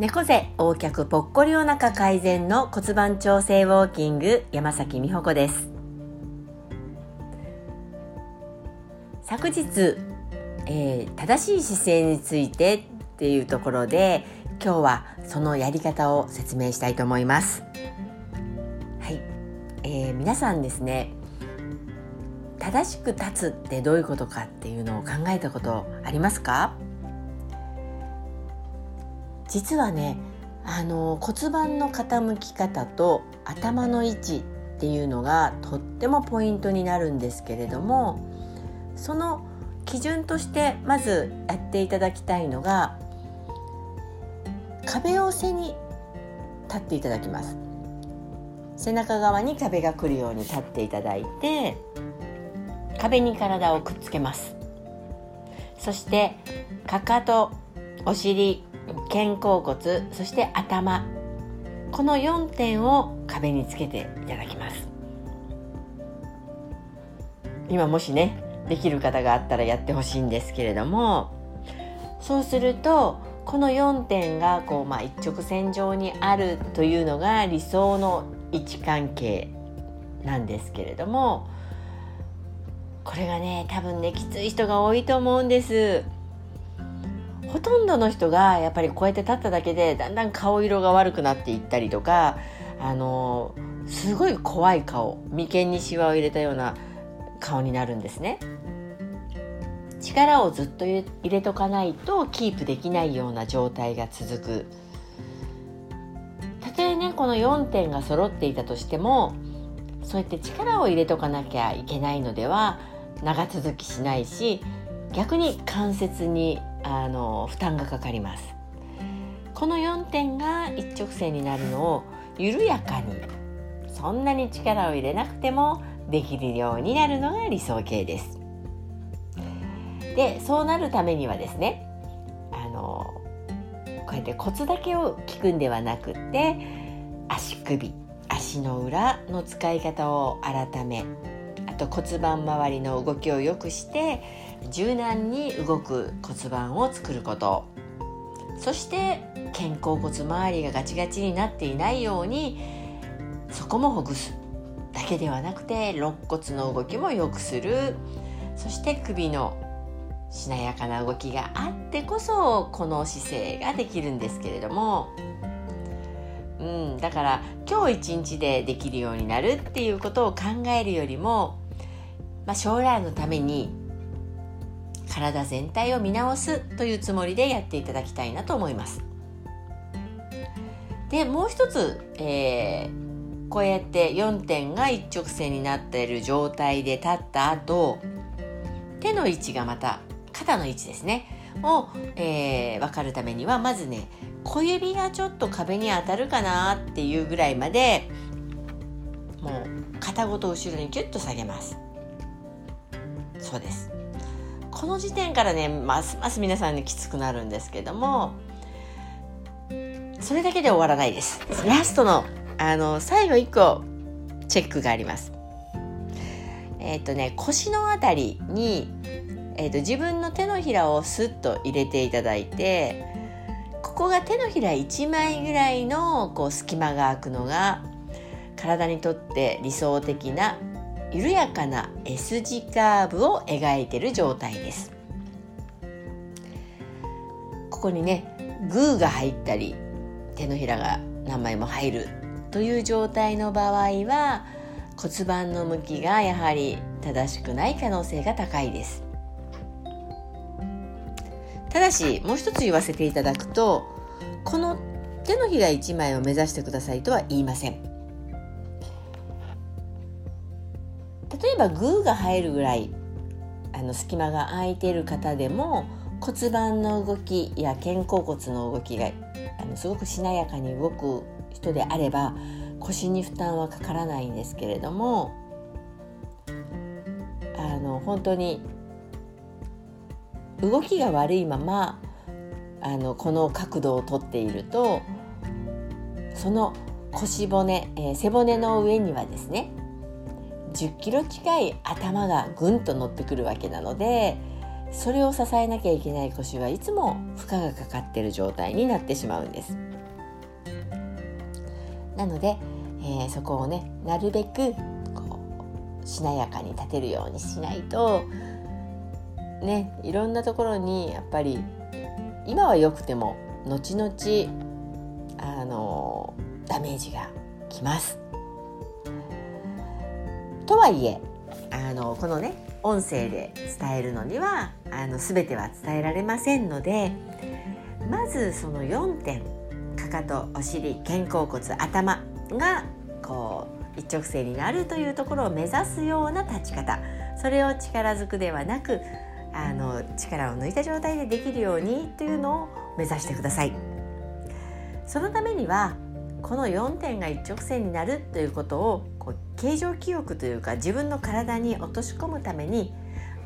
猫背横脚ぽっこりお腹改善の骨盤調整ウォーキング山崎美穂子です。昨日、えー、正しい姿勢についてっていうところで今日はそのやり方を説明したいと思います。はい、えー、皆さんですね正しく立つってどういうことかっていうのを考えたことありますか？実はねあの骨盤の傾き方と頭の位置っていうのがとってもポイントになるんですけれどもその基準としてまずやっていただきたいのが壁を背に立っていただきます。背中側に壁が来るように立っていただいて壁に体をくっつけます。そしてかかとお尻肩甲骨そして頭この4点を壁につけていただきます今もしねできる方があったらやってほしいんですけれどもそうするとこの4点がこう、まあ、一直線上にあるというのが理想の位置関係なんですけれどもこれがね多分ねきつい人が多いと思うんです。ほとんどの人がやっぱりこうやって立っただけでだんだん顔色が悪くなっていったりとかあのすごい怖い顔眉間にしわを入れたような顔になるんですね。力をずっと入れとかないとキープできないような状態が続く。たとえねこの4点が揃っていたとしてもそうやって力を入れとかなきゃいけないのでは長続きしないし逆に関節にあの負担がかかります。この4点が一直線になるのを緩やかにそんなに力を入れなくてもできるようになるのが理想形です。でそうなるためにはですねあのこうやってコツだけを聞くんではなくって足首足の裏の使い方を改めと骨盤周りの動きを良くして柔軟に動く骨盤を作ること。そして肩甲骨周りがガチガチになっていないようにそこもほぐすだけではなくて肋骨の動きも良くする。そして首のしなやかな動きがあってこそこの姿勢ができるんですけれども、うん、だから今日一日でできるようになるっていうことを考えるよりも、まあ、将来のために体全体を見直すというつもりでやっていただきたいなと思います。でもう一つ、えー、こうやって4点が一直線になっている状態で立った後手の位置がまた肩の位置ですねを、えー、分かるためにはまずね小指がちょっと壁に当たるかなっていうぐらいまでもう肩ごと後ろにキュッと下げますそうです。この時点からねますます皆さんにきつくなるんですけどもそれだけで終わらないです。ラストのあの最後1個チェックがあります。えっ、ー、とね腰の辺りに、えーと、自分の手のひらをスッと入れていただいてここが手のひら1枚ぐらいのこう隙間が空くのが体にとって理想的な緩やかな S 字カーブを描いている状態です。ここにねグーが入ったり手のひらが何枚も入るという状態の場合は骨盤の向きがやはり正しくない可能性が高いです。ただしもう一つ言わせていただくとこの手のひら1枚を目指してくださいとは言いません。ばグーが入るぐらいあの隙間が空いている方でも骨盤の動きや肩甲骨の動きがあのすごくしなやかに動く人であれば腰に負担はかからないんですけれどもあの本当に動きが悪いままあのこの角度をとっているとその腰骨、えー、背骨の上にはですね10キロ近い頭がぐんと乗ってくるわけなのでそれを支えなきゃいけない腰はいつも負荷がかかっている状態になってしまうんですなので、えー、そこをねなるべくこうしなやかに立てるようにしないとねいろんなところにやっぱり今は良くても後々あのダメージがきます。とはいえあのこのね音声で伝えるのにはあの全ては伝えられませんのでまずその4点かかとお尻肩甲骨頭がこう一直線になるというところを目指すような立ち方それを力ずくではなくあの力を抜いた状態でできるようにというのを目指してください。そのためにはこの4点が一直線になるということをこう形状記憶というか自分の体に落とし込むために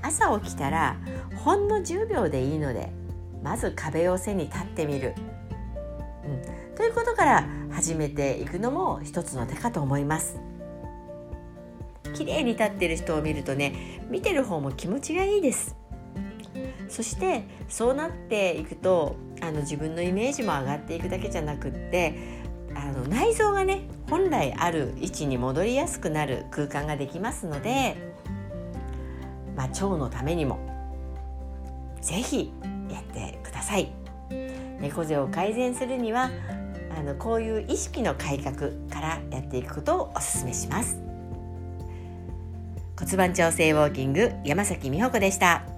朝起きたらほんの10秒でいいのでまず壁を背に立ってみる、うん、ということから始めていくのも一つの手かと思います。綺麗に立ってる人を見るとね見てる方も気持ちがいいです。そしてそうなっていくとあの自分のイメージも上がっていくだけじゃなくってあの内臓がね本来ある位置に戻りやすくなる空間ができますので、まあ、腸のためにも是非やってください。猫背を改善するにはあのこういう意識の改革からやっていくことをお勧めします。骨盤調整ウォーキング山崎美穂子でした。